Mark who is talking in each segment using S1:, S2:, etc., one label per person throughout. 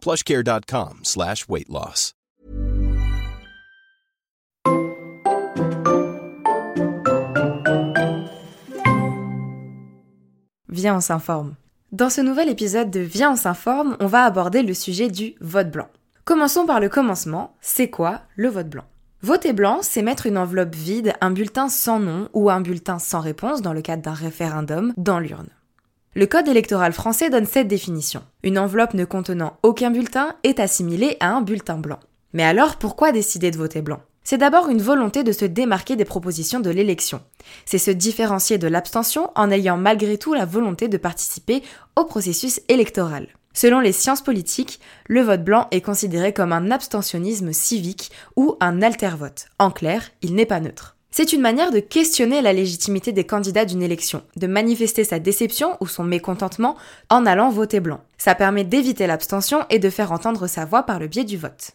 S1: plushcare.com slash weight
S2: on s'informe. Dans ce nouvel épisode de Viens, on s'informe, on va aborder le sujet du vote blanc. Commençons par le commencement. C'est quoi le vote blanc? Voter blanc, c'est mettre une enveloppe vide, un bulletin sans nom ou un bulletin sans réponse dans le cadre d'un référendum dans l'urne. Le code électoral français donne cette définition. Une enveloppe ne contenant aucun bulletin est assimilée à un bulletin blanc. Mais alors pourquoi décider de voter blanc? C'est d'abord une volonté de se démarquer des propositions de l'élection. C'est se différencier de l'abstention en ayant malgré tout la volonté de participer au processus électoral. Selon les sciences politiques, le vote blanc est considéré comme un abstentionnisme civique ou un alter-vote. En clair, il n'est pas neutre. C'est une manière de questionner la légitimité des candidats d'une élection, de manifester sa déception ou son mécontentement en allant voter blanc. Ça permet d'éviter l'abstention et de faire entendre sa voix par le biais du vote.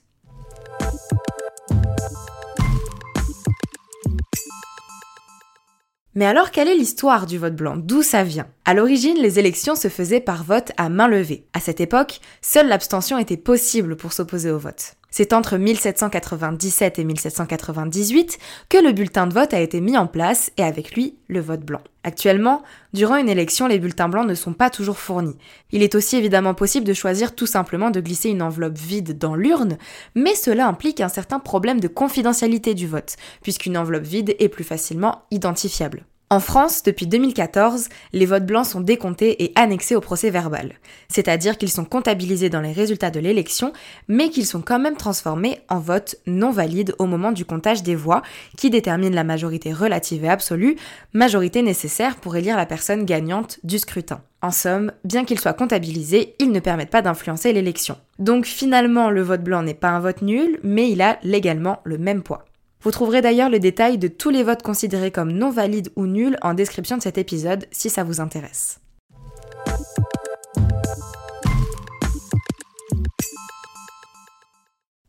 S2: Mais alors, quelle est l'histoire du vote blanc? D'où ça vient? À l'origine, les élections se faisaient par vote à main levée. À cette époque, seule l'abstention était possible pour s'opposer au vote. C'est entre 1797 et 1798 que le bulletin de vote a été mis en place et avec lui le vote blanc. Actuellement, durant une élection, les bulletins blancs ne sont pas toujours fournis. Il est aussi évidemment possible de choisir tout simplement de glisser une enveloppe vide dans l'urne, mais cela implique un certain problème de confidentialité du vote, puisqu'une enveloppe vide est plus facilement identifiable. En France, depuis 2014, les votes blancs sont décomptés et annexés au procès verbal. C'est-à-dire qu'ils sont comptabilisés dans les résultats de l'élection, mais qu'ils sont quand même transformés en votes non valides au moment du comptage des voix, qui détermine la majorité relative et absolue, majorité nécessaire pour élire la personne gagnante du scrutin. En somme, bien qu'ils soient comptabilisés, ils ne permettent pas d'influencer l'élection. Donc finalement, le vote blanc n'est pas un vote nul, mais il a légalement le même poids. Vous trouverez d'ailleurs le détail de tous les votes considérés comme non valides ou nuls en description de cet épisode si ça vous intéresse.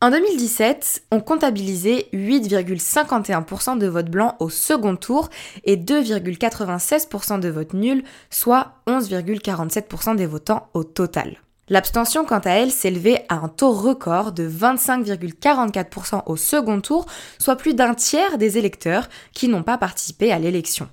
S2: En 2017, on comptabilisait 8,51% de votes blancs au second tour et 2,96% de votes nuls, soit 11,47% des votants au total. L'abstention, quant à elle, s'élevait à un taux record de 25,44% au second tour, soit plus d'un tiers des électeurs qui n'ont pas participé à l'élection.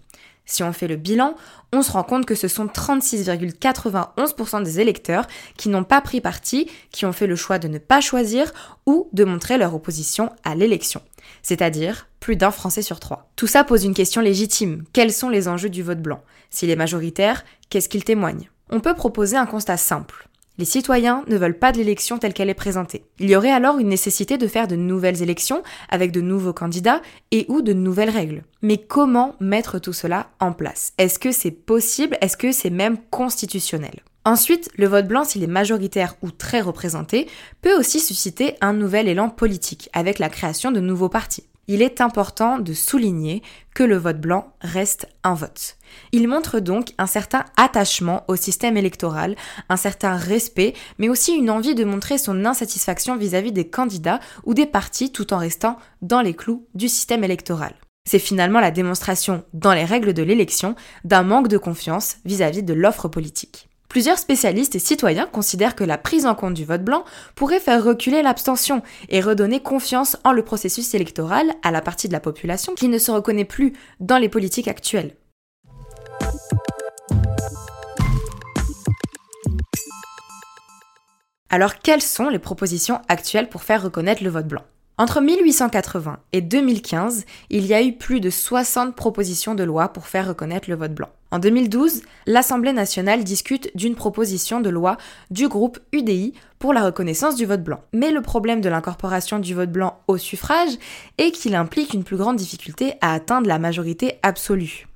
S2: Si on fait le bilan, on se rend compte que ce sont 36,91% des électeurs qui n'ont pas pris parti, qui ont fait le choix de ne pas choisir ou de montrer leur opposition à l'élection. C'est-à-dire plus d'un Français sur trois. Tout ça pose une question légitime. Quels sont les enjeux du vote blanc? S'il est majoritaire, qu'est-ce qu'il témoigne? On peut proposer un constat simple. Les citoyens ne veulent pas de l'élection telle qu'elle est présentée. Il y aurait alors une nécessité de faire de nouvelles élections avec de nouveaux candidats et ou de nouvelles règles. Mais comment mettre tout cela en place? Est-ce que c'est possible? Est-ce que c'est même constitutionnel? Ensuite, le vote blanc, s'il est majoritaire ou très représenté, peut aussi susciter un nouvel élan politique avec la création de nouveaux partis il est important de souligner que le vote blanc reste un vote. Il montre donc un certain attachement au système électoral, un certain respect, mais aussi une envie de montrer son insatisfaction vis-à-vis des candidats ou des partis tout en restant dans les clous du système électoral. C'est finalement la démonstration, dans les règles de l'élection, d'un manque de confiance vis-à-vis de l'offre politique. Plusieurs spécialistes et citoyens considèrent que la prise en compte du vote blanc pourrait faire reculer l'abstention et redonner confiance en le processus électoral à la partie de la population qui ne se reconnaît plus dans les politiques actuelles. Alors quelles sont les propositions actuelles pour faire reconnaître le vote blanc? Entre 1880 et 2015, il y a eu plus de 60 propositions de loi pour faire reconnaître le vote blanc. En 2012, l'Assemblée nationale discute d'une proposition de loi du groupe UDI pour la reconnaissance du vote blanc. Mais le problème de l'incorporation du vote blanc au suffrage est qu'il implique une plus grande difficulté à atteindre la majorité absolue.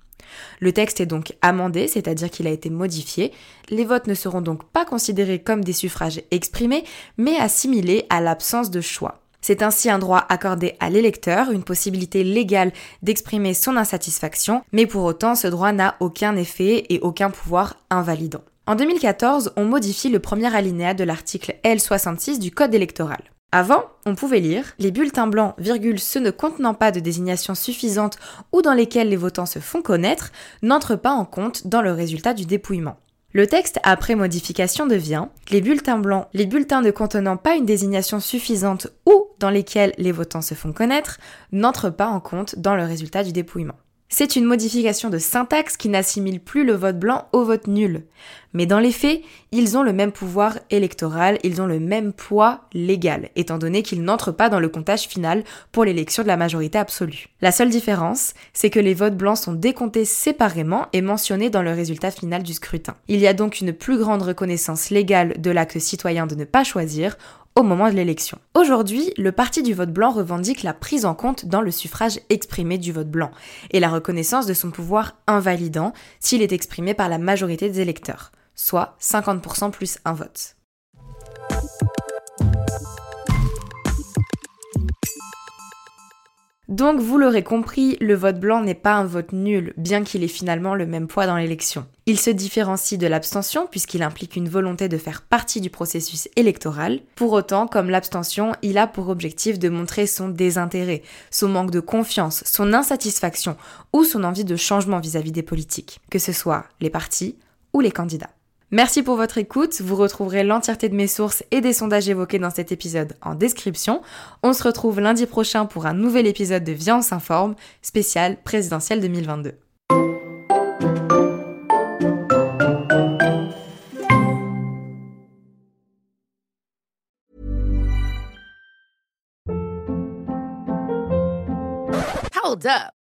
S2: Le texte est donc amendé, c'est-à-dire qu'il a été modifié. Les votes ne seront donc pas considérés comme des suffrages exprimés, mais assimilés à l'absence de choix. C'est ainsi un droit accordé à l'électeur, une possibilité légale d'exprimer son insatisfaction, mais pour autant ce droit n'a aucun effet et aucun pouvoir invalidant. En 2014, on modifie le premier alinéa de l'article L66 du Code électoral. Avant, on pouvait lire les bulletins blancs, virgule, ceux ne contenant pas de désignation suffisante ou dans lesquels les votants se font connaître, n'entrent pas en compte dans le résultat du dépouillement. Le texte après modification devient les bulletins blancs, les bulletins ne contenant pas une désignation suffisante ou dans lesquels les votants se font connaître, n'entrent pas en compte dans le résultat du dépouillement. C'est une modification de syntaxe qui n'assimile plus le vote blanc au vote nul. Mais dans les faits, ils ont le même pouvoir électoral, ils ont le même poids légal, étant donné qu'ils n'entrent pas dans le comptage final pour l'élection de la majorité absolue. La seule différence, c'est que les votes blancs sont décomptés séparément et mentionnés dans le résultat final du scrutin. Il y a donc une plus grande reconnaissance légale de l'acte citoyen de ne pas choisir au moment de l'élection. Aujourd'hui, le parti du vote blanc revendique la prise en compte dans le suffrage exprimé du vote blanc et la reconnaissance de son pouvoir invalidant s'il est exprimé par la majorité des électeurs, soit 50% plus un vote. Donc vous l'aurez compris, le vote blanc n'est pas un vote nul, bien qu'il ait finalement le même poids dans l'élection. Il se différencie de l'abstention puisqu'il implique une volonté de faire partie du processus électoral. Pour autant, comme l'abstention, il a pour objectif de montrer son désintérêt, son manque de confiance, son insatisfaction ou son envie de changement vis-à-vis des politiques, que ce soit les partis ou les candidats. Merci pour votre écoute. Vous retrouverez l'entièreté de mes sources et des sondages évoqués dans cet épisode en description. On se retrouve lundi prochain pour un nouvel épisode de Viens on s'informe, spécial présidentiel 2022.
S3: Hold up.